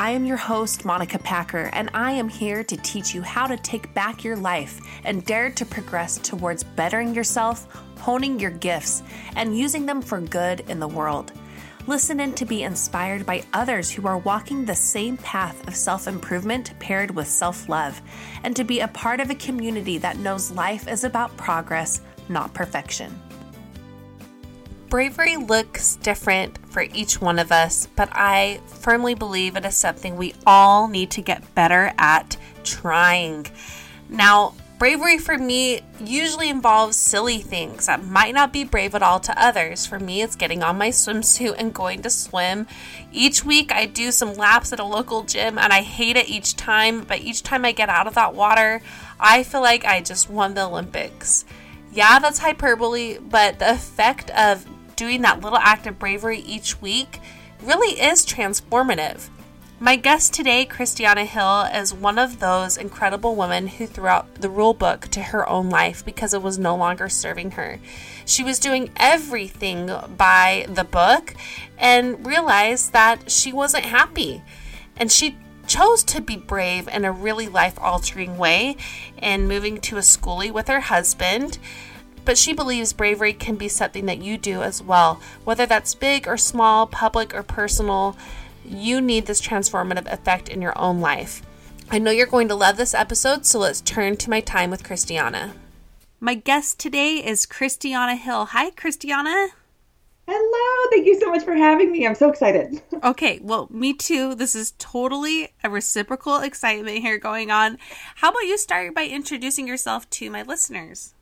I am your host, Monica Packer, and I am here to teach you how to take back your life and dare to progress towards bettering yourself, honing your gifts, and using them for good in the world. Listen in to be inspired by others who are walking the same path of self improvement paired with self love, and to be a part of a community that knows life is about progress, not perfection. Bravery looks different for each one of us, but I firmly believe it is something we all need to get better at trying. Now, bravery for me usually involves silly things that might not be brave at all to others. For me, it's getting on my swimsuit and going to swim. Each week, I do some laps at a local gym, and I hate it each time, but each time I get out of that water, I feel like I just won the Olympics. Yeah, that's hyperbole, but the effect of doing that little act of bravery each week really is transformative. My guest today, Christiana Hill, is one of those incredible women who threw out the rule book to her own life because it was no longer serving her. She was doing everything by the book and realized that she wasn't happy. And she chose to be brave in a really life altering way and moving to a skoolie with her husband but she believes bravery can be something that you do as well. Whether that's big or small, public or personal, you need this transformative effect in your own life. I know you're going to love this episode, so let's turn to my time with Christiana. My guest today is Christiana Hill. Hi, Christiana. Hello. Thank you so much for having me. I'm so excited. okay. Well, me too. This is totally a reciprocal excitement here going on. How about you start by introducing yourself to my listeners?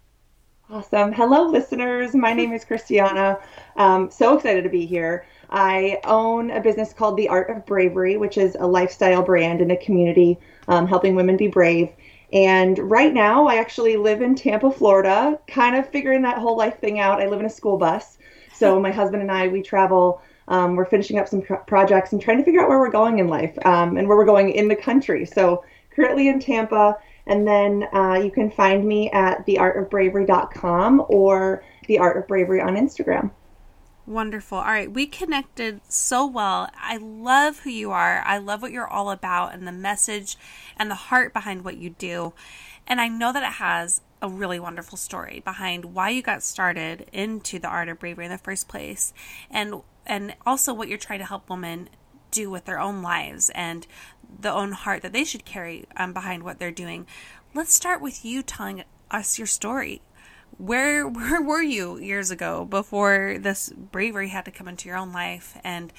Awesome. Hello, listeners. My name is Christiana. Um, so excited to be here. I own a business called The Art of Bravery, which is a lifestyle brand in a community um, helping women be brave. And right now, I actually live in Tampa, Florida, kind of figuring that whole life thing out. I live in a school bus. So my husband and I, we travel. Um, we're finishing up some pro- projects and trying to figure out where we're going in life um, and where we're going in the country. So currently in Tampa, and then uh, you can find me at theartofbravery.com or The Art of Bravery on Instagram. Wonderful. All right, we connected so well. I love who you are. I love what you're all about and the message and the heart behind what you do. And I know that it has a really wonderful story behind why you got started into the art of bravery in the first place and and also what you're trying to help women do with their own lives and the own heart that they should carry um, behind what they're doing. Let's start with you telling us your story. where where were you years ago before this bravery had to come into your own life, and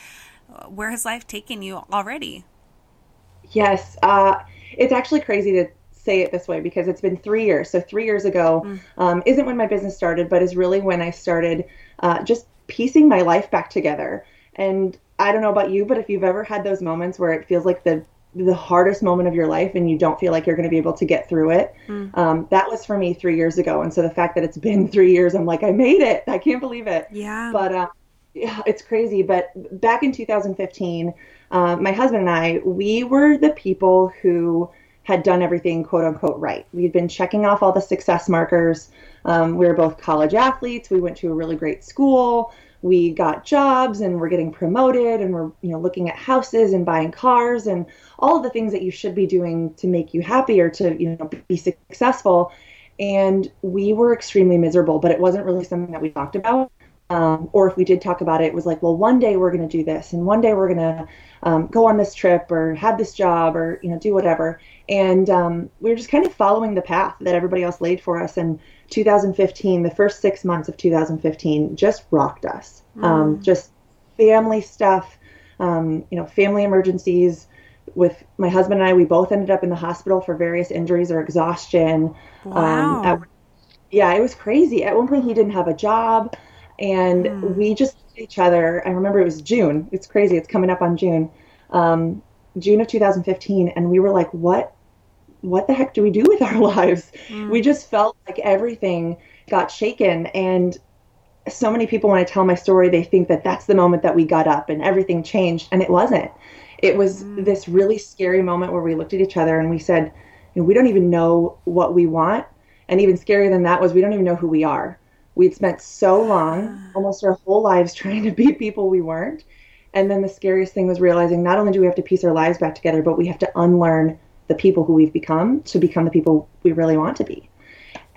uh, where has life taken you already? Yes, uh, it's actually crazy to say it this way because it's been three years. So three years ago mm. um, isn't when my business started, but is really when I started uh, just piecing my life back together. And I don't know about you, but if you've ever had those moments where it feels like the the hardest moment of your life and you don't feel like you're going to be able to get through it. Mm. Um, that was for me three years ago. And so the fact that it's been three years, I'm like, I made it. I can't believe it. Yeah. But uh, yeah, it's crazy. But back in 2015, uh, my husband and I, we were the people who had done everything quote unquote right. We'd been checking off all the success markers. Um, we were both college athletes. We went to a really great school we got jobs and we're getting promoted and we're you know looking at houses and buying cars and all of the things that you should be doing to make you happy or to you know be successful. And we were extremely miserable but it wasn't really something that we talked about um, or if we did talk about it, it was like, well, one day we're going to do this, and one day we're going to um, go on this trip, or have this job, or you know, do whatever. And um, we were just kind of following the path that everybody else laid for us. And 2015, the first six months of 2015 just rocked us. Um, mm. just family stuff, um, you know, family emergencies. With my husband and I, we both ended up in the hospital for various injuries or exhaustion. Um, wow. At, yeah, it was crazy. At one point, he didn't have a job, and mm. we just each other. I remember it was June. It's crazy. It's coming up on June, um, June of 2015, and we were like, "What what the heck do we do with our lives? Mm. We just felt like everything got shaken. And so many people, when I tell my story, they think that that's the moment that we got up and everything changed. And it wasn't. It was mm. this really scary moment where we looked at each other and we said, we don't even know what we want. And even scarier than that was we don't even know who we are. We'd spent so long, almost our whole lives, trying to be people we weren't. And then the scariest thing was realizing not only do we have to piece our lives back together, but we have to unlearn the people who we've become to become the people we really want to be.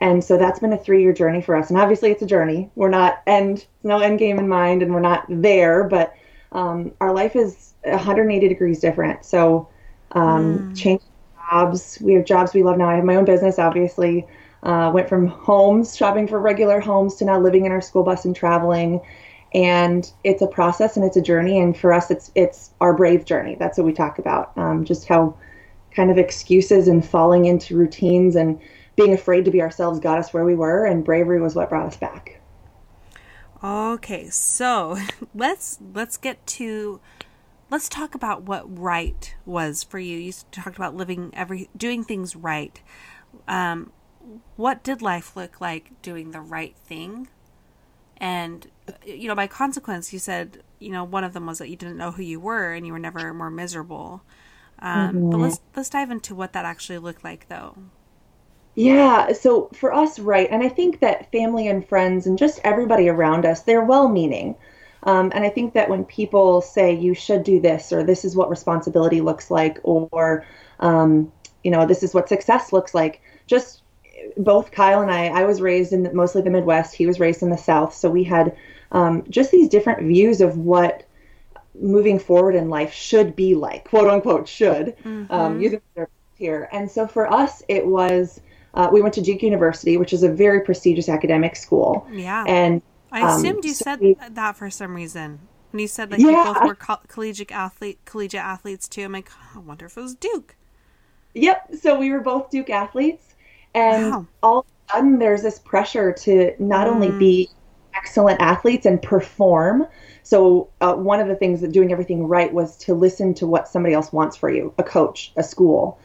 And so that's been a three year journey for us. And obviously, it's a journey. We're not end, no end game in mind, and we're not there, but um, our life is 180 degrees different. So, um, mm. change jobs. We have jobs we love now. I have my own business, obviously. Uh, went from homes, shopping for regular homes, to now living in our school bus and traveling. And it's a process and it's a journey. And for us, it's it's our brave journey. That's what we talk about. Um, just how kind of excuses and falling into routines and being afraid to be ourselves got us where we were and bravery was what brought us back okay so let's let's get to let's talk about what right was for you you talked about living every doing things right um, what did life look like doing the right thing and you know by consequence you said you know one of them was that you didn't know who you were and you were never more miserable um, mm-hmm. But let's let's dive into what that actually looked like, though. Yeah, so for us, right, and I think that family and friends and just everybody around us, they're well-meaning. Um, and I think that when people say you should do this or this is what responsibility looks like or um, you know this is what success looks like, just both Kyle and I, I was raised in mostly the Midwest. He was raised in the South, so we had um, just these different views of what moving forward in life should be like, quote unquote, should, um, mm-hmm. um, using here. And so for us, it was, uh, we went to Duke University, which is a very prestigious academic school. Yeah. And I um, assumed you so said we, that for some reason. When you said like yeah. you both were co- collegiate athlete, collegiate athletes too, I'm like, oh, I wonder if it was Duke. Yep. So we were both Duke athletes, and wow. all of a sudden there's this pressure to not mm. only be excellent athletes and perform, so uh, one of the things that doing everything right was to listen to what somebody else wants for you, a coach, a school.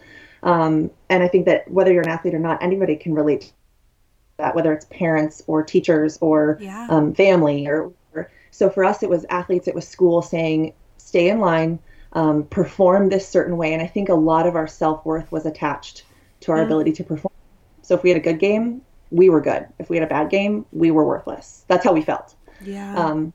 Um, and I think that whether you're an athlete or not, anybody can relate to that, whether it's parents or teachers or yeah. um, family or, or, so for us it was athletes, it was school saying stay in line, um, perform this certain way. And I think a lot of our self worth was attached to our mm. ability to perform. So if we had a good game, we were good. If we had a bad game, we were worthless. That's how we felt. Yeah. Um,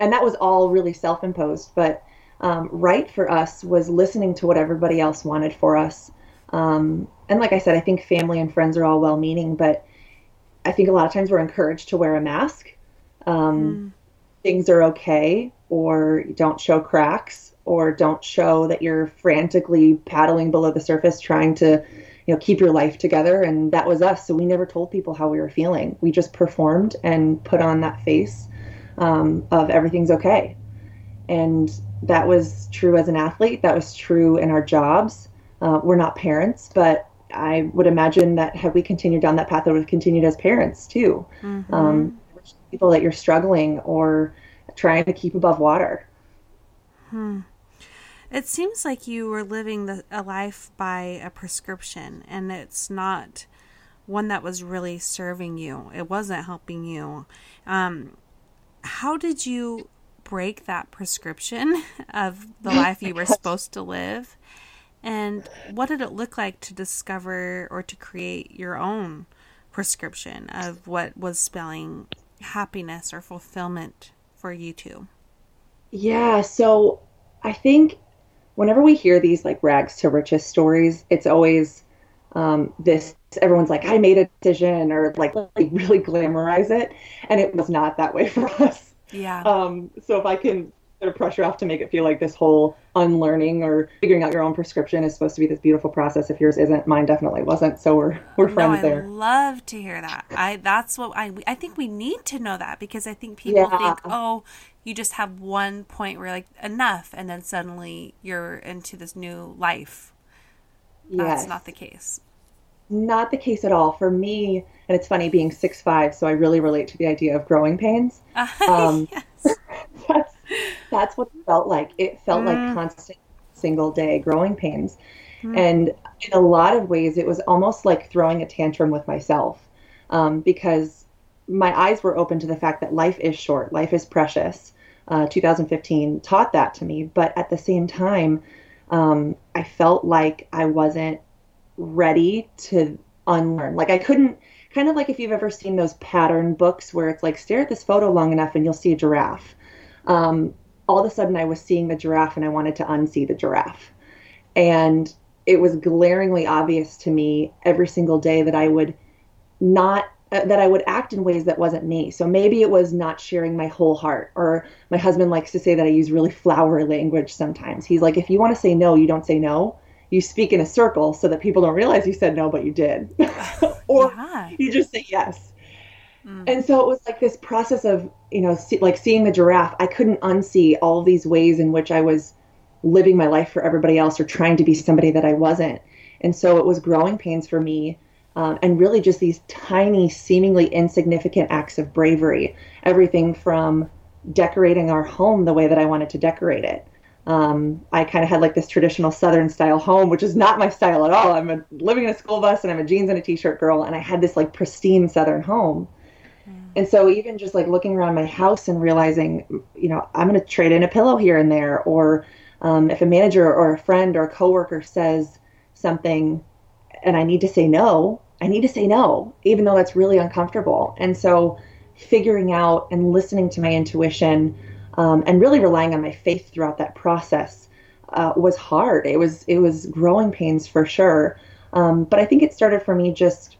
and that was all really self-imposed but um, right for us was listening to what everybody else wanted for us um, and like i said i think family and friends are all well-meaning but i think a lot of times we're encouraged to wear a mask um, mm. things are okay or don't show cracks or don't show that you're frantically paddling below the surface trying to you know, keep your life together. And that was us. So we never told people how we were feeling. We just performed and put on that face um, of everything's okay. And that was true as an athlete. That was true in our jobs. Uh, we're not parents, but I would imagine that had we continued down that path, it would have continued as parents too. Mm-hmm. Um, people that you're struggling or trying to keep above water. Hmm. It seems like you were living the, a life by a prescription, and it's not one that was really serving you. It wasn't helping you. Um, how did you break that prescription of the life you were supposed to live? And what did it look like to discover or to create your own prescription of what was spelling happiness or fulfillment for you two? Yeah, so I think whenever we hear these like rags to riches stories, it's always um, this everyone's like, I made a decision or like, like really glamorize it. And it was not that way for us. Yeah. Um, so if I can sort of pressure off to make it feel like this whole unlearning or figuring out your own prescription is supposed to be this beautiful process. If yours isn't, mine definitely wasn't. So we're we're friends no, I there. I love to hear that. I that's what I I think we need to know that because I think people yeah. think, oh, you just have one point where like enough, and then suddenly you're into this new life. That's yes. not the case. Not the case at all for me. And it's funny being six five, so I really relate to the idea of growing pains. Um, yes. That's what it felt like. It felt mm. like constant single day growing pains. Mm. And in a lot of ways, it was almost like throwing a tantrum with myself um, because my eyes were open to the fact that life is short, life is precious. Uh, 2015 taught that to me. But at the same time, um, I felt like I wasn't ready to unlearn. Like I couldn't, kind of like if you've ever seen those pattern books where it's like stare at this photo long enough and you'll see a giraffe um, all of a sudden I was seeing the giraffe and I wanted to unsee the giraffe. And it was glaringly obvious to me every single day that I would not uh, that I would act in ways that wasn't me. So maybe it was not sharing my whole heart or my husband likes to say that I use really flowery language sometimes. He's like if you want to say no, you don't say no. You speak in a circle so that people don't realize you said no but you did. or yeah. you just say yes. Mm. And so it was like this process of, you know, see, like seeing the giraffe. I couldn't unsee all these ways in which I was living my life for everybody else or trying to be somebody that I wasn't. And so it was growing pains for me. Um, and really just these tiny, seemingly insignificant acts of bravery. Everything from decorating our home the way that I wanted to decorate it. Um, I kind of had like this traditional Southern style home, which is not my style at all. I'm a, living in a school bus and I'm a jeans and a t-shirt girl, and I had this like pristine Southern home. And so even just like looking around my house and realizing, you know, I'm going to trade in a pillow here and there, or um, if a manager or a friend or a coworker says something and I need to say no, I need to say no, even though that's really uncomfortable. And so figuring out and listening to my intuition um, and really relying on my faith throughout that process uh, was hard. It was it was growing pains for sure. Um, but I think it started for me just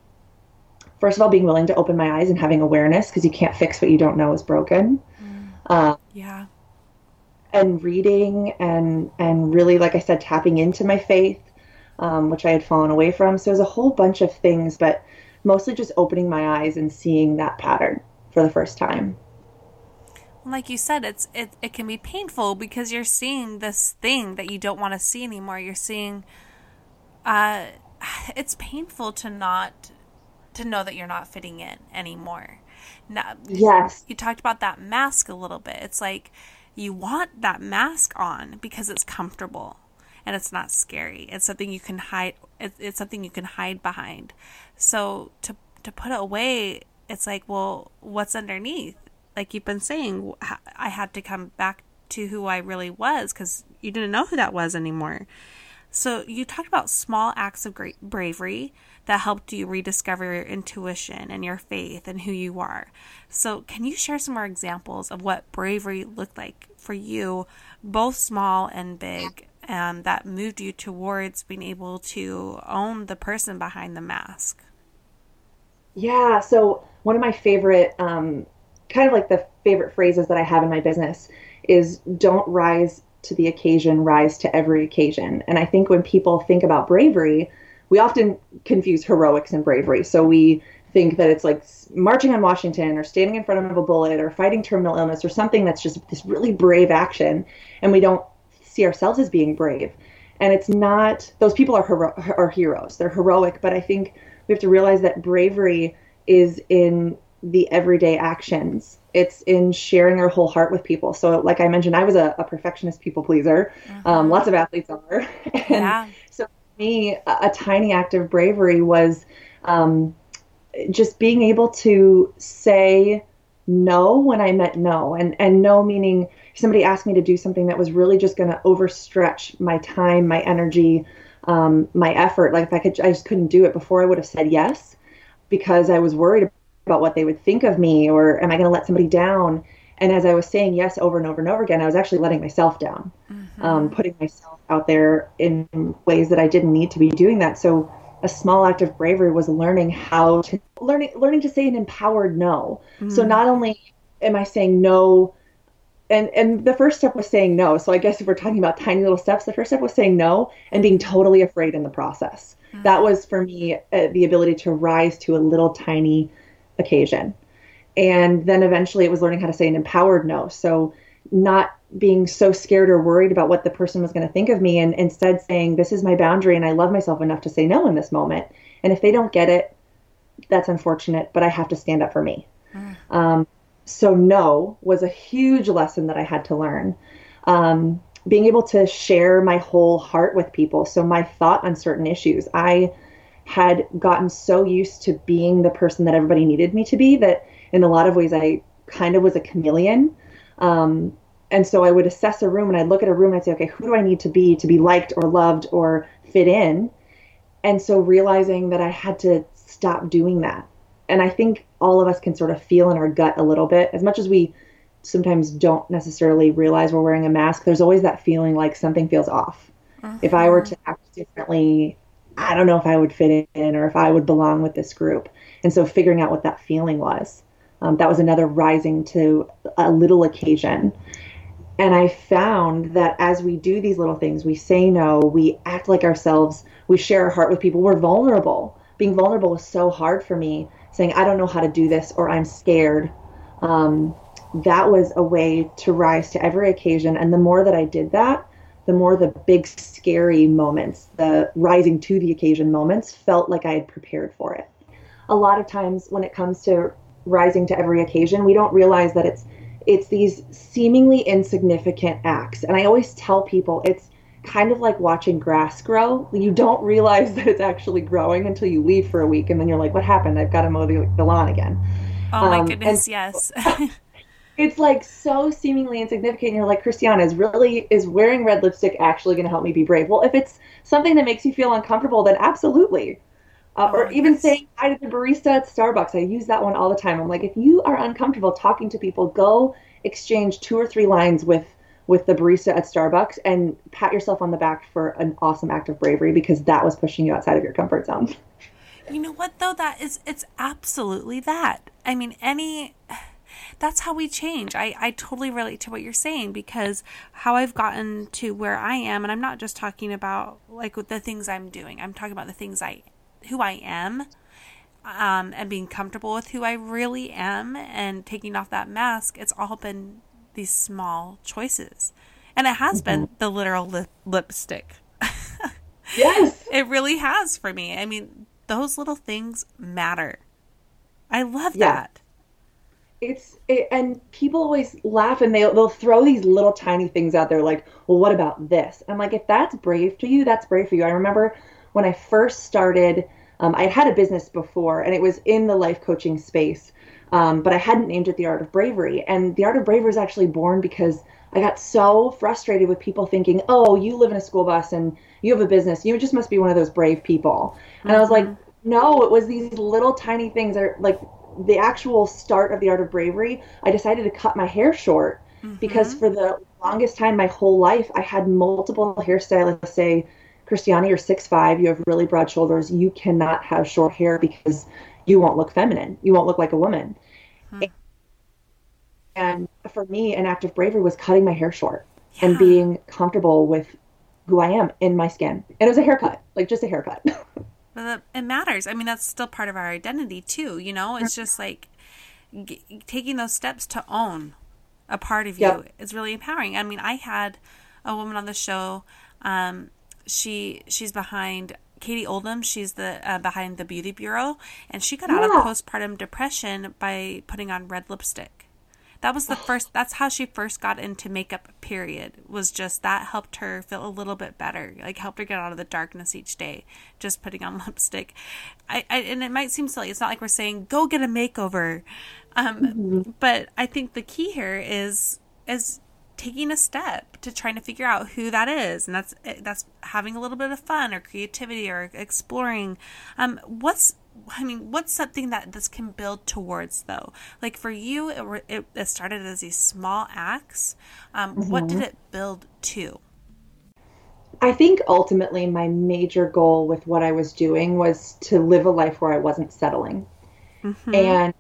first of all being willing to open my eyes and having awareness because you can't fix what you don't know is broken. Mm. uh, yeah. and reading and and really like i said tapping into my faith um, which i had fallen away from. So there's a whole bunch of things but mostly just opening my eyes and seeing that pattern for the first time. Like you said it's it, it can be painful because you're seeing this thing that you don't want to see anymore. You're seeing uh it's painful to not to know that you're not fitting in anymore. Now, yes. You talked about that mask a little bit. It's like you want that mask on because it's comfortable and it's not scary. It's something you can hide. It's something you can hide behind. So to to put it away, it's like, well, what's underneath? Like you've been saying, I had to come back to who I really was because you didn't know who that was anymore. So you talked about small acts of great bravery that helped you rediscover your intuition and your faith and who you are. So, can you share some more examples of what bravery looked like for you, both small and big, and that moved you towards being able to own the person behind the mask? Yeah. So, one of my favorite, um, kind of like the favorite phrases that I have in my business is don't rise to the occasion, rise to every occasion. And I think when people think about bravery, we often confuse heroics and bravery. So we think that it's like marching on Washington or standing in front of a bullet or fighting terminal illness or something that's just this really brave action, and we don't see ourselves as being brave. And it's not; those people are hero- are heroes. They're heroic, but I think we have to realize that bravery is in the everyday actions. It's in sharing our whole heart with people. So, like I mentioned, I was a, a perfectionist people pleaser. Um, lots of athletes are. and yeah. Me, a, a, tiny act of bravery was um, just being able to say no when I meant no. And, and no meaning somebody asked me to do something that was really just going to overstretch my time, my energy, um, my effort. Like if I could, I just couldn't do it before I would have said yes because I was worried about what they would think of me or am I going to let somebody down? And as I was saying yes over and over and over again, I was actually letting myself down, mm-hmm. um, putting myself out there in ways that I didn't need to be doing that. So a small act of bravery was learning how to learning learning to say an empowered no. Mm-hmm. So not only am I saying no and and the first step was saying no. So I guess if we're talking about tiny little steps, the first step was saying no and being totally afraid in the process. Mm-hmm. That was for me uh, the ability to rise to a little tiny occasion. And then eventually it was learning how to say an empowered no. So not being so scared or worried about what the person was going to think of me and instead saying this is my boundary and I love myself enough to say no in this moment. And if they don't get it, that's unfortunate, but I have to stand up for me. Mm. Um, so no was a huge lesson that I had to learn. Um, being able to share my whole heart with people. So my thought on certain issues. I had gotten so used to being the person that everybody needed me to be that in a lot of ways I kind of was a chameleon. Um, and so I would assess a room and I'd look at a room and I'd say, okay, who do I need to be to be liked or loved or fit in? And so realizing that I had to stop doing that. And I think all of us can sort of feel in our gut a little bit, as much as we sometimes don't necessarily realize we're wearing a mask, there's always that feeling like something feels off. Uh-huh. If I were to act differently, I don't know if I would fit in or if I would belong with this group. And so figuring out what that feeling was, um, that was another rising to a little occasion. And I found that as we do these little things, we say no, we act like ourselves, we share our heart with people, we're vulnerable. Being vulnerable was so hard for me, saying, I don't know how to do this or I'm scared. Um, that was a way to rise to every occasion. And the more that I did that, the more the big scary moments, the rising to the occasion moments, felt like I had prepared for it. A lot of times when it comes to rising to every occasion, we don't realize that it's it's these seemingly insignificant acts. And I always tell people it's kind of like watching grass grow. You don't realize that it's actually growing until you leave for a week and then you're like, what happened? I've got to mow the, the lawn again. Oh my um, goodness, yes. it's like so seemingly insignificant. You're like, Christiana, is really is wearing red lipstick actually going to help me be brave? Well, if it's something that makes you feel uncomfortable, then absolutely. Uh, oh, or even saying hi to the barista at Starbucks. I use that one all the time. I'm like, if you are uncomfortable talking to people, go exchange two or three lines with with the barista at Starbucks and pat yourself on the back for an awesome act of bravery because that was pushing you outside of your comfort zone. You know what though? That is it's absolutely that. I mean, any that's how we change. I, I totally relate to what you're saying because how I've gotten to where I am, and I'm not just talking about like the things I'm doing, I'm talking about the things I, who I am, um, and being comfortable with who I really am and taking off that mask. It's all been these small choices. And it has mm-hmm. been the literal lip- lipstick. yes. It really has for me. I mean, those little things matter. I love yeah. that it's it, and people always laugh and they they'll throw these little tiny things out there like, well, what about this? I'm like, if that's brave to you, that's brave for you. I remember when I first started, um, I had had a business before and it was in the life coaching space, um, but I hadn't named it the Art of Bravery. And the Art of Bravery is actually born because I got so frustrated with people thinking, oh, you live in a school bus and you have a business, you just must be one of those brave people. And mm-hmm. I was like, mm-hmm. no, it was these little tiny things are like the actual start of the art of bravery, I decided to cut my hair short mm-hmm. because for the longest time, my whole life, I had multiple hairstylists say, Christiana, you're six five, you have really broad shoulders, you cannot have short hair because you won't look feminine, you won't look like a woman. And for me, an act of bravery was cutting my hair short yeah. and being comfortable with who I am in my skin. And it was a haircut, like just a haircut. But it matters. I mean, that's still part of our identity too. You know, it's just like g- taking those steps to own a part of you is really empowering. I mean, I had a woman on the show. Um, she she's behind Katie Oldham. She's the uh, behind the Beauty Bureau, and she got yeah. out of postpartum depression by putting on red lipstick. That was the first. That's how she first got into makeup. Period. Was just that helped her feel a little bit better. Like helped her get out of the darkness each day. Just putting on lipstick. I, I and it might seem silly. It's not like we're saying go get a makeover, um, mm-hmm. but I think the key here is is taking a step to trying to figure out who that is and that's that's having a little bit of fun or creativity or exploring um what's I mean, what's something that this can build towards, though? Like for you, it, it, it started as these small acts. Um, mm-hmm. What did mm-hmm. it build to? I think ultimately my major goal with what I was doing was to live a life where I wasn't settling. Mm-hmm. And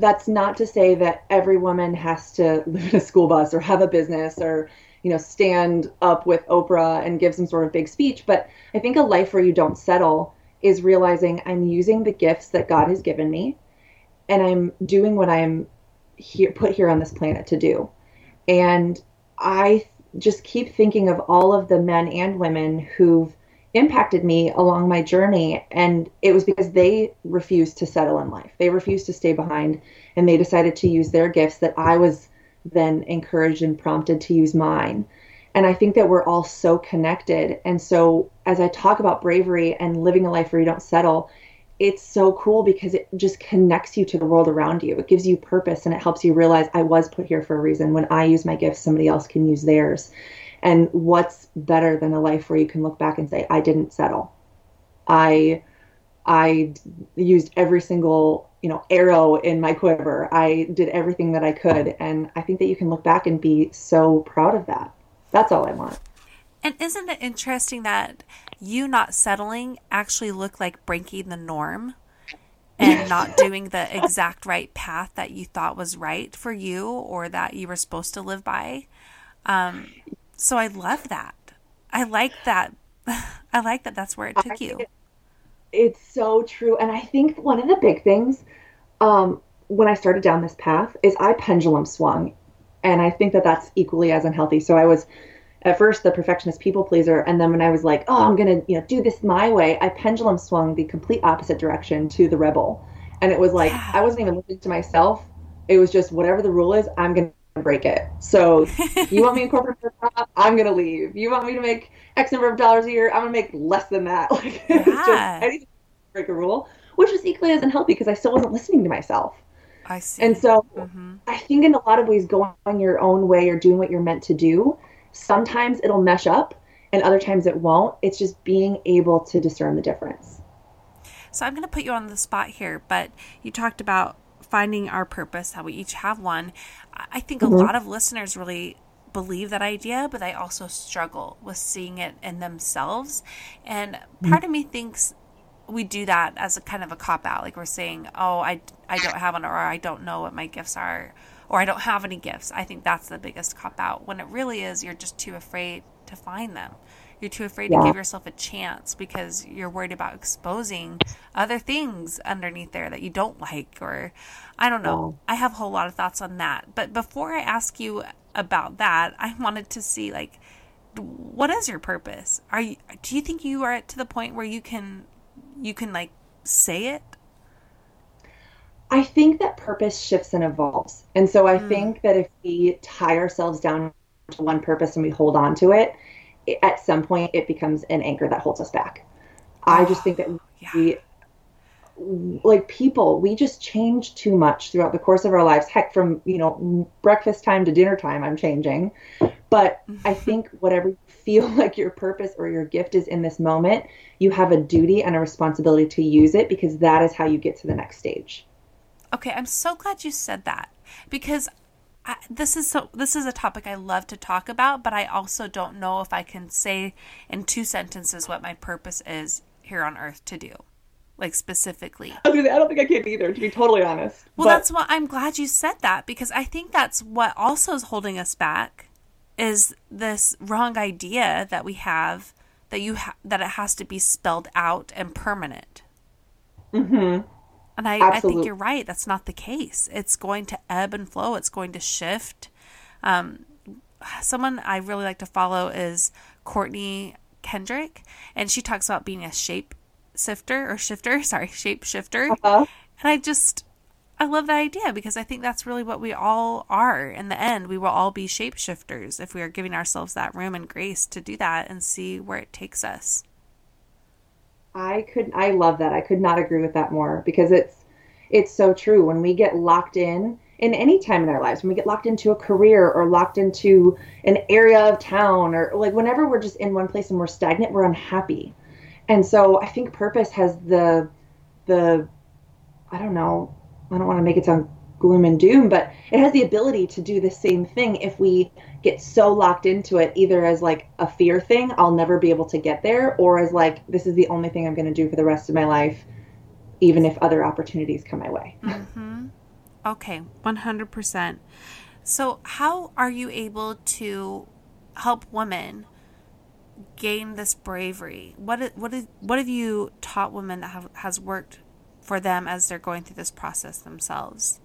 that's not to say that every woman has to live in a school bus or have a business or you know stand up with Oprah and give some sort of big speech. But I think a life where you don't settle is realizing I'm using the gifts that God has given me and I'm doing what I'm here put here on this planet to do. And I just keep thinking of all of the men and women who've impacted me along my journey. And it was because they refused to settle in life. They refused to stay behind and they decided to use their gifts that I was then encouraged and prompted to use mine. And I think that we're all so connected. And so as I talk about bravery and living a life where you don't settle, it's so cool because it just connects you to the world around you. It gives you purpose and it helps you realize I was put here for a reason. When I use my gifts, somebody else can use theirs. And what's better than a life where you can look back and say, I didn't settle. I I used every single, you know, arrow in my quiver. I did everything that I could. And I think that you can look back and be so proud of that. That's all I want. And isn't it interesting that you not settling actually looked like breaking the norm and not doing the exact right path that you thought was right for you or that you were supposed to live by? Um, so I love that. I like that. I like that that's where it took you. It's so true. And I think one of the big things um, when I started down this path is I pendulum swung. And I think that that's equally as unhealthy. So I was at first the perfectionist people pleaser. And then when I was like, oh, I'm going to you know do this my way, I pendulum swung the complete opposite direction to the rebel. And it was like, I wasn't even listening to myself. It was just whatever the rule is, I'm going to break it. So you want me in corporate I'm gonna leave. You want me to make X number of dollars a year, I'm gonna make less than that. Like yeah. just I break a rule, which was equally as unhealthy because I still wasn't listening to myself. I see. And so mm-hmm. I think in a lot of ways going your own way or doing what you're meant to do, sometimes it'll mesh up and other times it won't. It's just being able to discern the difference. So I'm going to put you on the spot here, but you talked about finding our purpose, how we each have one. I think mm-hmm. a lot of listeners really believe that idea, but they also struggle with seeing it in themselves. And mm-hmm. part mm-hmm. of me thinks we do that as a kind of a cop out. Like we're saying, oh, I, I don't have one, or I don't know what my gifts are, or I don't have any gifts. I think that's the biggest cop out when it really is you're just too afraid to find them. You're too afraid yeah. to give yourself a chance because you're worried about exposing other things underneath there that you don't like, or I don't know. Yeah. I have a whole lot of thoughts on that. But before I ask you about that, I wanted to see like, what is your purpose? Are you? Do you think you are to the point where you can, you can like say it? I think that purpose shifts and evolves. And so I mm. think that if we tie ourselves down to one purpose and we hold on to it, at some point it becomes an anchor that holds us back. I just think that yeah. Like people we just change too much throughout the course of our lives. Heck from you know breakfast time to dinner time i'm changing. But i think whatever you feel like your purpose or your gift is in this moment you have a duty and a responsibility to use it because that is how you get to the next stage. Okay i'm so glad you said that because I, this is so this is a topic I love to talk about, but I also don't know if I can say in two sentences what my purpose is here on earth to do. Like specifically. I, I don't think I can either, to be totally honest. Well, but... that's what I'm glad you said that because I think that's what also is holding us back is this wrong idea that we have that you ha- that it has to be spelled out and permanent. Mm-hmm. And I, I think you're right. That's not the case. It's going to ebb and flow. It's going to shift. Um, someone I really like to follow is Courtney Kendrick, and she talks about being a shape sifter or shifter. Sorry, shape shifter. Uh-huh. And I just I love that idea because I think that's really what we all are in the end. We will all be shapeshifters if we are giving ourselves that room and grace to do that and see where it takes us. I could I love that. I could not agree with that more because it's it's so true when we get locked in in any time in our lives when we get locked into a career or locked into an area of town or like whenever we're just in one place and we're stagnant we're unhappy and so i think purpose has the the i don't know I don't want to make it sound gloom and doom, but it has the ability to do the same thing if we get so locked into it, either as like a fear thing, I'll never be able to get there, or as like, this is the only thing I'm going to do for the rest of my life, even if other opportunities come my way. Mm-hmm. Okay, 100%. So, how are you able to help women? Gain this bravery what what what have you taught women that have, has worked for them as they're going through this process themselves?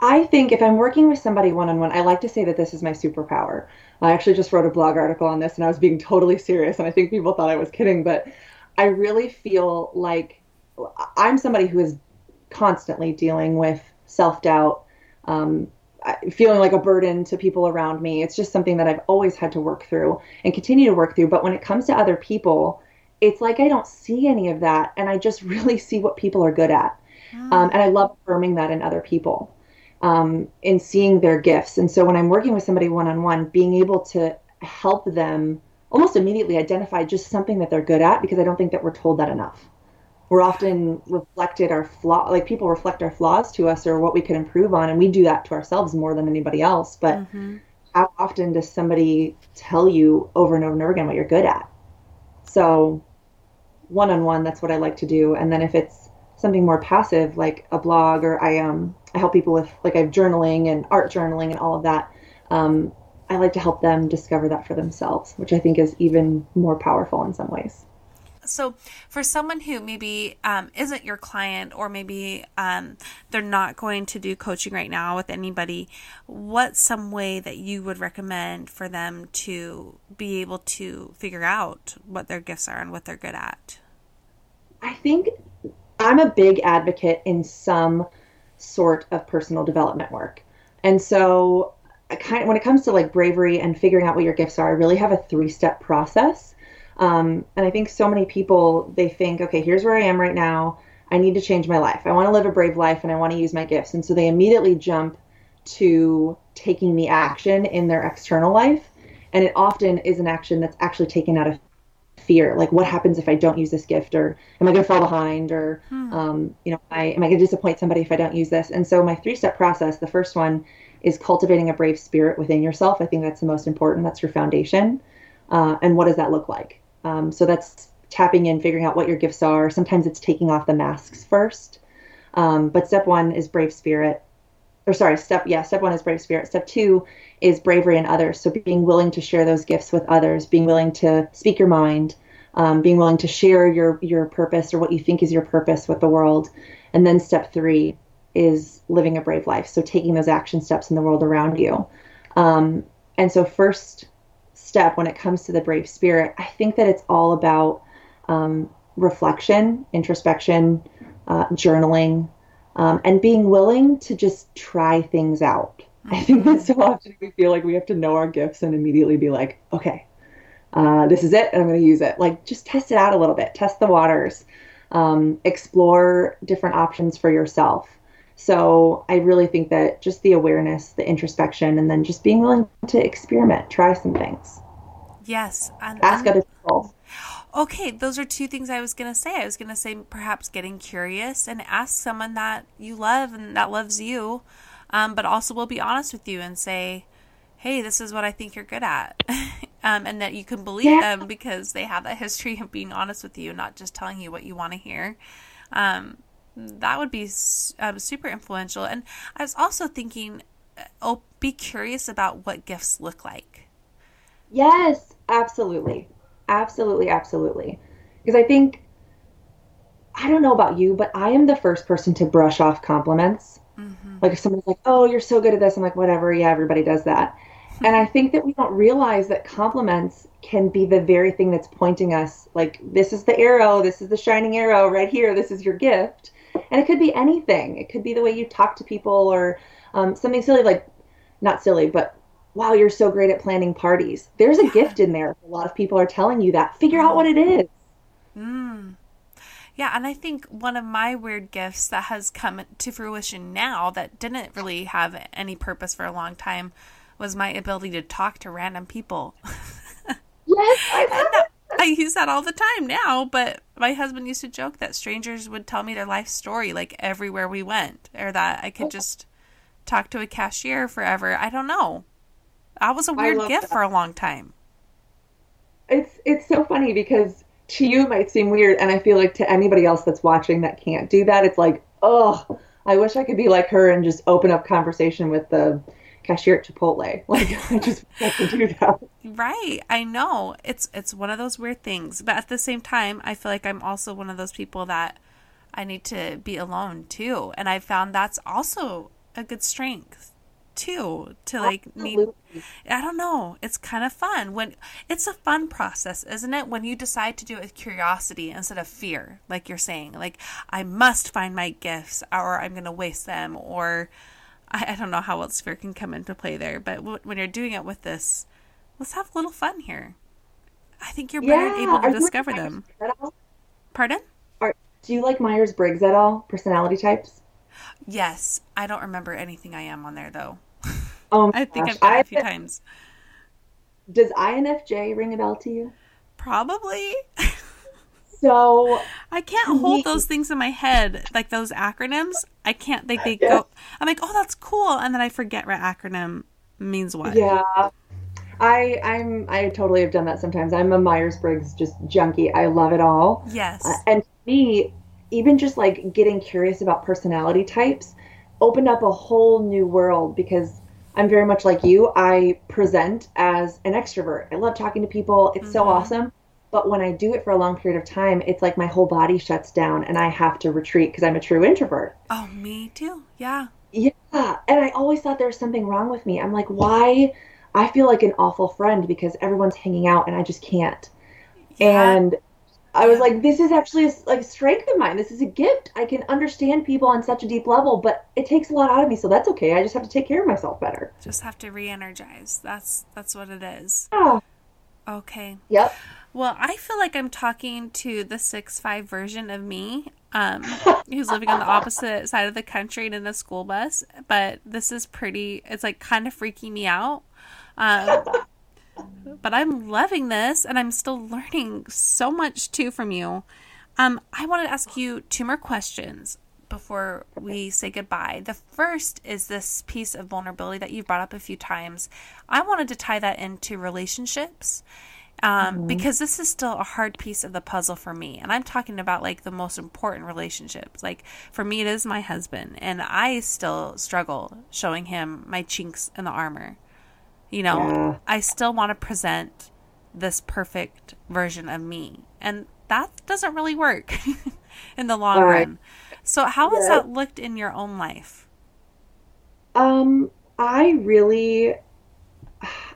I think if I'm working with somebody one on one, I like to say that this is my superpower. I actually just wrote a blog article on this and I was being totally serious, and I think people thought I was kidding, but I really feel like I'm somebody who is constantly dealing with self doubt, um, feeling like a burden to people around me. It's just something that I've always had to work through and continue to work through. But when it comes to other people, it's like I don't see any of that, and I just really see what people are good at. Mm. Um, and I love affirming that in other people, um, in seeing their gifts. And so when I'm working with somebody one on one, being able to help them almost immediately identify just something that they're good at, because I don't think that we're told that enough. We're often reflected our flaw, like people reflect our flaws to us or what we could improve on, and we do that to ourselves more than anybody else. But mm-hmm. how often does somebody tell you over and over and over again what you're good at? So one on one, that's what I like to do. And then if it's something more passive, like a blog, or I um I help people with like I have journaling and art journaling and all of that. Um, I like to help them discover that for themselves, which I think is even more powerful in some ways. So, for someone who maybe um, isn't your client, or maybe um, they're not going to do coaching right now with anybody, what's some way that you would recommend for them to be able to figure out what their gifts are and what they're good at? I think I'm a big advocate in some sort of personal development work. And so, I kind of, when it comes to like bravery and figuring out what your gifts are, I really have a three step process. Um, and I think so many people, they think, okay, here's where I am right now. I need to change my life. I want to live a brave life and I want to use my gifts. And so they immediately jump to taking the action in their external life. And it often is an action that's actually taken out of fear like what happens if i don't use this gift or am i going to fall behind or hmm. um, you know I, am i going to disappoint somebody if i don't use this and so my three step process the first one is cultivating a brave spirit within yourself i think that's the most important that's your foundation uh, and what does that look like um, so that's tapping in figuring out what your gifts are sometimes it's taking off the masks first um, but step one is brave spirit or sorry step yeah step one is brave spirit step two is bravery in others. So being willing to share those gifts with others, being willing to speak your mind, um, being willing to share your your purpose or what you think is your purpose with the world. And then step three is living a brave life. So taking those action steps in the world around you. Um, and so first step when it comes to the brave spirit, I think that it's all about um, reflection, introspection, uh, journaling, um, and being willing to just try things out. I think that so often we feel like we have to know our gifts and immediately be like, okay, uh, this is it, and I'm going to use it. Like, just test it out a little bit, test the waters, um, explore different options for yourself. So, I really think that just the awareness, the introspection, and then just being willing to experiment, try some things. Yes. And, Ask other people. Okay, those are two things I was going to say. I was going to say perhaps getting curious and ask someone that you love and that loves you um, but also will be honest with you and say, hey, this is what I think you're good at. um, and that you can believe yeah. them because they have that history of being honest with you, not just telling you what you want to hear. Um, that would be um, super influential. And I was also thinking, uh, oh, be curious about what gifts look like. Yes, absolutely. Absolutely, absolutely. Because I think, I don't know about you, but I am the first person to brush off compliments. Mm-hmm. Like if someone's like, oh, you're so good at this, I'm like, whatever, yeah, everybody does that. and I think that we don't realize that compliments can be the very thing that's pointing us, like, this is the arrow, this is the shining arrow right here, this is your gift. And it could be anything. It could be the way you talk to people or um, something silly, like, not silly, but wow, you're so great at planning parties. There's a gift in there. A lot of people are telling you that. Figure out what it is. Mm. Yeah, and I think one of my weird gifts that has come to fruition now that didn't really have any purpose for a long time was my ability to talk to random people. yes, I, I use that all the time now, but my husband used to joke that strangers would tell me their life story like everywhere we went, or that I could oh. just talk to a cashier forever. I don't know. That was a weird gift that. for a long time. It's it's so funny because to you it might seem weird, and I feel like to anybody else that's watching that can't do that, it's like, oh, I wish I could be like her and just open up conversation with the cashier at Chipotle. Like I just have to do that. Right. I know. It's it's one of those weird things. But at the same time, I feel like I'm also one of those people that I need to be alone too. And I found that's also a good strength too to like Absolutely. need i don't know it's kind of fun when it's a fun process isn't it when you decide to do it with curiosity instead of fear like you're saying like i must find my gifts or i'm going to waste them or I, I, don't know how else fear can come into play there but w- when you're doing it with this let's have a little fun here i think you're better yeah. able to discover them pardon Are, do you like myers-briggs at all personality types Yes, I don't remember anything I am on there though. Oh, I think gosh. I've done it a few times. Does INFJ ring a bell to you? Probably. So I can't hold those things in my head, like those acronyms. I can't. They they go. I'm like, oh, that's cool, and then I forget what acronym means what. Yeah. I I'm I totally have done that sometimes. I'm a Myers Briggs just junkie. I love it all. Yes. Uh, and me, even just like getting curious about personality types opened up a whole new world because I'm very much like you. I present as an extrovert. I love talking to people. It's mm-hmm. so awesome. But when I do it for a long period of time, it's like my whole body shuts down and I have to retreat because I'm a true introvert. Oh, me too. Yeah. Yeah. And I always thought there was something wrong with me. I'm like, why? I feel like an awful friend because everyone's hanging out and I just can't. Yeah. And I was like, this is actually a, like strength of mine. This is a gift. I can understand people on such a deep level, but it takes a lot out of me, so that's okay. I just have to take care of myself better. Just have to re-energize. That's that's what it is. Yeah. Okay. Yep. Well, I feel like I'm talking to the six five version of me, um, who's living on the opposite side of the country and in a school bus. But this is pretty. It's like kind of freaking me out. Um, but I'm loving this and I'm still learning so much too from you. Um, I want to ask you two more questions before we say goodbye. The first is this piece of vulnerability that you've brought up a few times. I wanted to tie that into relationships um, mm-hmm. because this is still a hard piece of the puzzle for me. And I'm talking about like the most important relationships. Like for me, it is my husband, and I still struggle showing him my chinks in the armor. You know, yeah. I still want to present this perfect version of me. And that doesn't really work in the long right. run. So how yeah. has that looked in your own life? Um, I really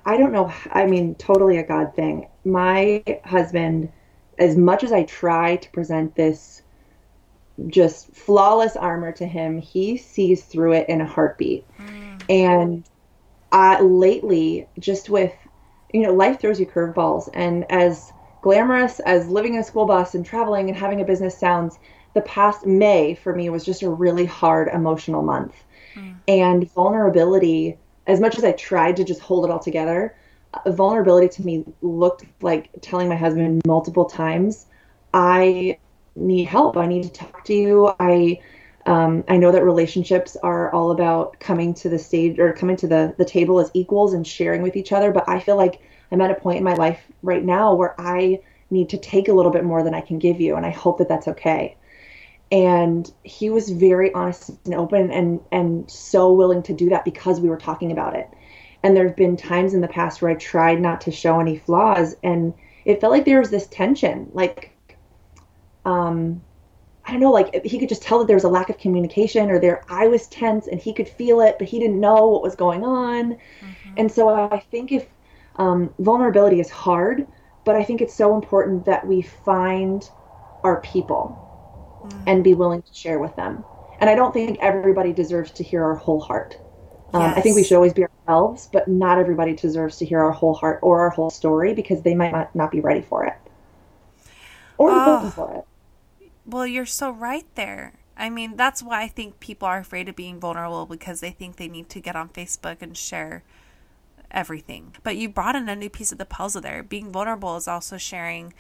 I don't know. I mean, totally a God thing. My husband, as much as I try to present this just flawless armor to him, he sees through it in a heartbeat. Mm. And uh, lately, just with, you know, life throws you curveballs. And as glamorous as living in a school bus and traveling and having a business sounds, the past May for me was just a really hard emotional month. Mm. And vulnerability, as much as I tried to just hold it all together, uh, vulnerability to me looked like telling my husband multiple times, I need help. I need to talk to you. I um, I know that relationships are all about coming to the stage or coming to the, the table as equals and sharing with each other. But I feel like I'm at a point in my life right now where I need to take a little bit more than I can give you. And I hope that that's okay. And he was very honest and open and, and so willing to do that because we were talking about it. And there have been times in the past where I tried not to show any flaws and it felt like there was this tension. Like, um, I don't know, like he could just tell that there was a lack of communication or there I was tense and he could feel it, but he didn't know what was going on. Mm-hmm. And so I think if um, vulnerability is hard, but I think it's so important that we find our people mm-hmm. and be willing to share with them. And I don't think everybody deserves to hear our whole heart. Um, yes. I think we should always be ourselves, but not everybody deserves to hear our whole heart or our whole story because they might not, not be ready for it or oh. for it. Well, you're so right there. I mean, that's why I think people are afraid of being vulnerable because they think they need to get on Facebook and share everything. But you brought in a new piece of the puzzle there. Being vulnerable is also sharing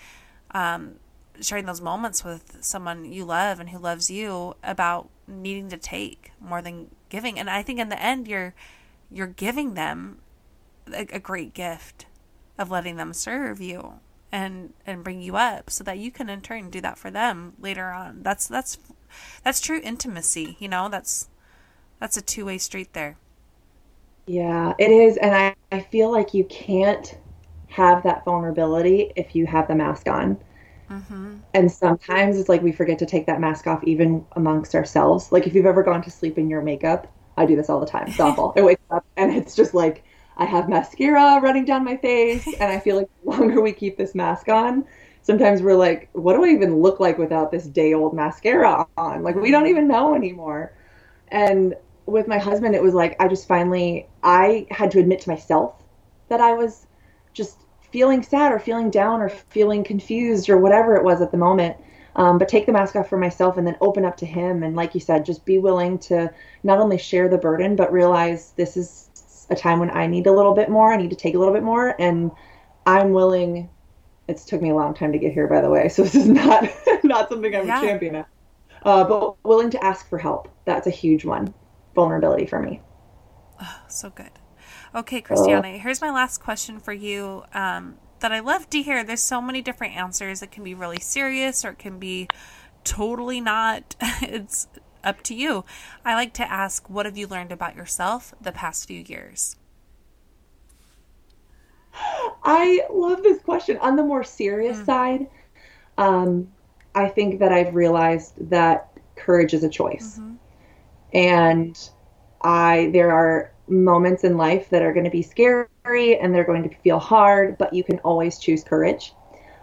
um, sharing those moments with someone you love and who loves you about needing to take more than giving. And I think in the end you're you're giving them a, a great gift of letting them serve you and and bring you up so that you can in turn do that for them later on. That's that's that's true intimacy, you know? That's that's a two-way street there. Yeah, it is and I, I feel like you can't have that vulnerability if you have the mask on. Mm-hmm. And sometimes it's like we forget to take that mask off even amongst ourselves. Like if you've ever gone to sleep in your makeup, I do this all the time. It's awful. I wake up and it's just like I have mascara running down my face, and I feel like the longer we keep this mask on, sometimes we're like, what do I even look like without this day old mascara on? Like, we don't even know anymore. And with my husband, it was like, I just finally, I had to admit to myself that I was just feeling sad or feeling down or feeling confused or whatever it was at the moment. Um, but take the mask off for myself and then open up to him. And like you said, just be willing to not only share the burden, but realize this is a time when I need a little bit more. I need to take a little bit more, and I'm willing. It's took me a long time to get here, by the way, so this is not not something I'm yeah. a champion of. Uh, but willing to ask for help. That's a huge one. Vulnerability for me. Oh, so good. Okay, Christiana, uh, here's my last question for you. Um, that I love to hear. There's so many different answers. It can be really serious, or it can be totally not. it's up to you. I like to ask, what have you learned about yourself the past few years? I love this question. On the more serious mm. side, um, I think that I've realized that courage is a choice. Mm-hmm. And I there are moments in life that are going to be scary and they're going to feel hard, but you can always choose courage.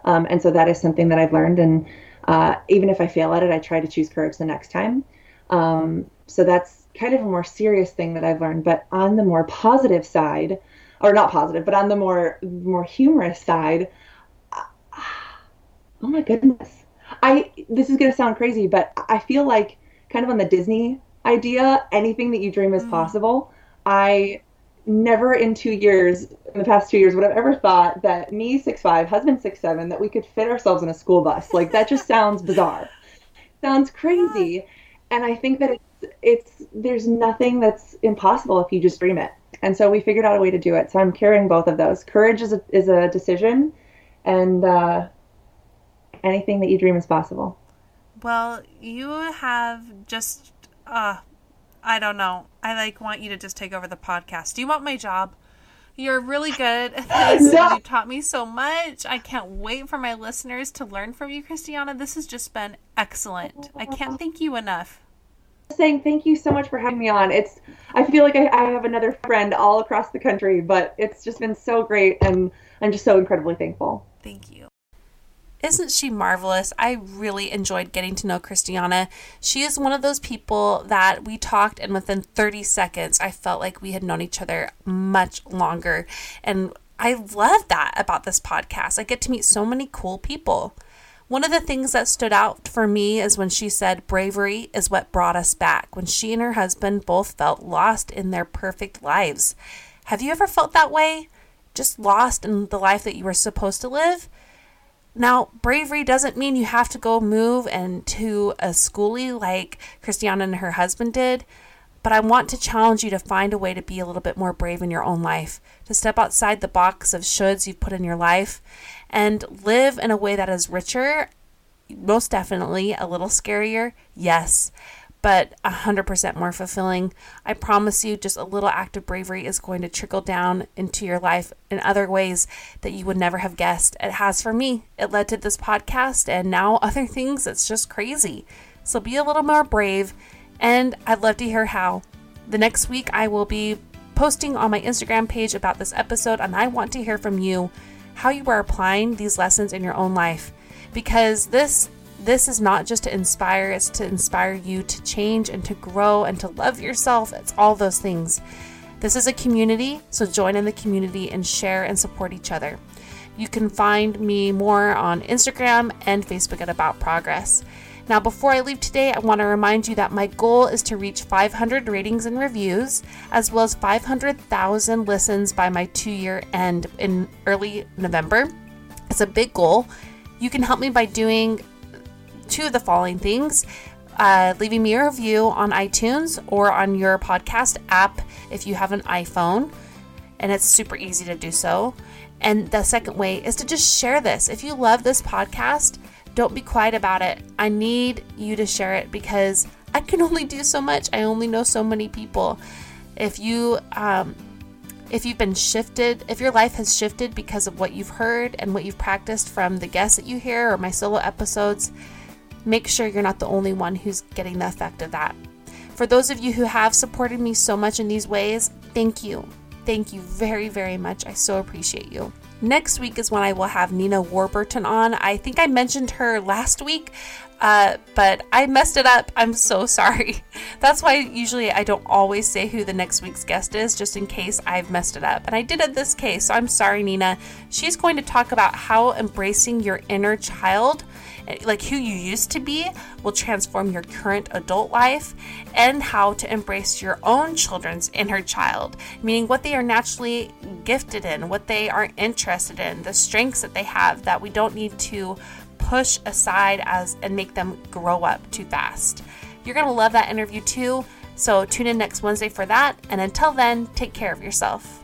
Um, and so that is something that I've learned. And uh, even if I fail at it, I try to choose courage the next time. Um, so that's kind of a more serious thing that I've learned. But on the more positive side, or not positive, but on the more more humorous side, oh my goodness, I this is gonna sound crazy, but I feel like kind of on the Disney idea, anything that you dream is mm. possible. I never in two years, in the past two years, would have ever thought that me six five, husband six seven, that we could fit ourselves in a school bus. Like that just sounds bizarre. Sounds crazy and I think that it's it's there's nothing that's impossible if you just dream it. And so we figured out a way to do it. So I'm carrying both of those. Courage is a, is a decision, and uh, anything that you dream is possible. Well, you have just uh, I don't know. I like want you to just take over the podcast. Do you want my job? You're really good. No. You taught me so much. I can't wait for my listeners to learn from you, Christiana. This has just been excellent. I can't thank you enough saying thank you so much for having me on. It's I feel like I, I, have another friend all across the country, but it's just been so great, and I'm just so incredibly thankful. Thank you. Isn't she marvelous? I really enjoyed getting to know Christiana. She is one of those people that we talked, and within 30 seconds, I felt like we had known each other much longer. And I love that about this podcast. I get to meet so many cool people. One of the things that stood out for me is when she said bravery is what brought us back, when she and her husband both felt lost in their perfect lives. Have you ever felt that way? Just lost in the life that you were supposed to live? Now, bravery doesn't mean you have to go move into a skoolie like Christiana and her husband did, but I want to challenge you to find a way to be a little bit more brave in your own life, to step outside the box of shoulds you've put in your life and live in a way that is richer, most definitely a little scarier, yes, but 100% more fulfilling. I promise you, just a little act of bravery is going to trickle down into your life in other ways that you would never have guessed. It has for me. It led to this podcast and now other things. It's just crazy. So be a little more brave, and I'd love to hear how. The next week, I will be posting on my Instagram page about this episode, and I want to hear from you how you are applying these lessons in your own life because this this is not just to inspire, it's to inspire you to change and to grow and to love yourself. It's all those things. This is a community, so join in the community and share and support each other. You can find me more on Instagram and Facebook at About Progress. Now, before I leave today, I want to remind you that my goal is to reach 500 ratings and reviews, as well as 500,000 listens by my two year end in early November. It's a big goal. You can help me by doing of the following things uh, leaving me a review on iTunes or on your podcast app if you have an iPhone, and it's super easy to do so. And the second way is to just share this. If you love this podcast, don't be quiet about it. I need you to share it because I can only do so much. I only know so many people. If you um, if you've been shifted, if your life has shifted because of what you've heard and what you've practiced from the guests that you hear or my solo episodes, make sure you're not the only one who's getting the effect of that. For those of you who have supported me so much in these ways, thank you. Thank you very, very much. I so appreciate you. Next week is when I will have Nina Warburton on. I think I mentioned her last week, uh, but I messed it up. I'm so sorry. That's why usually I don't always say who the next week's guest is, just in case I've messed it up. And I did in this case, so I'm sorry, Nina. She's going to talk about how embracing your inner child like who you used to be will transform your current adult life and how to embrace your own children's inner child meaning what they are naturally gifted in what they are interested in the strengths that they have that we don't need to push aside as and make them grow up too fast. You're going to love that interview too so tune in next wednesday for that and until then take care of yourself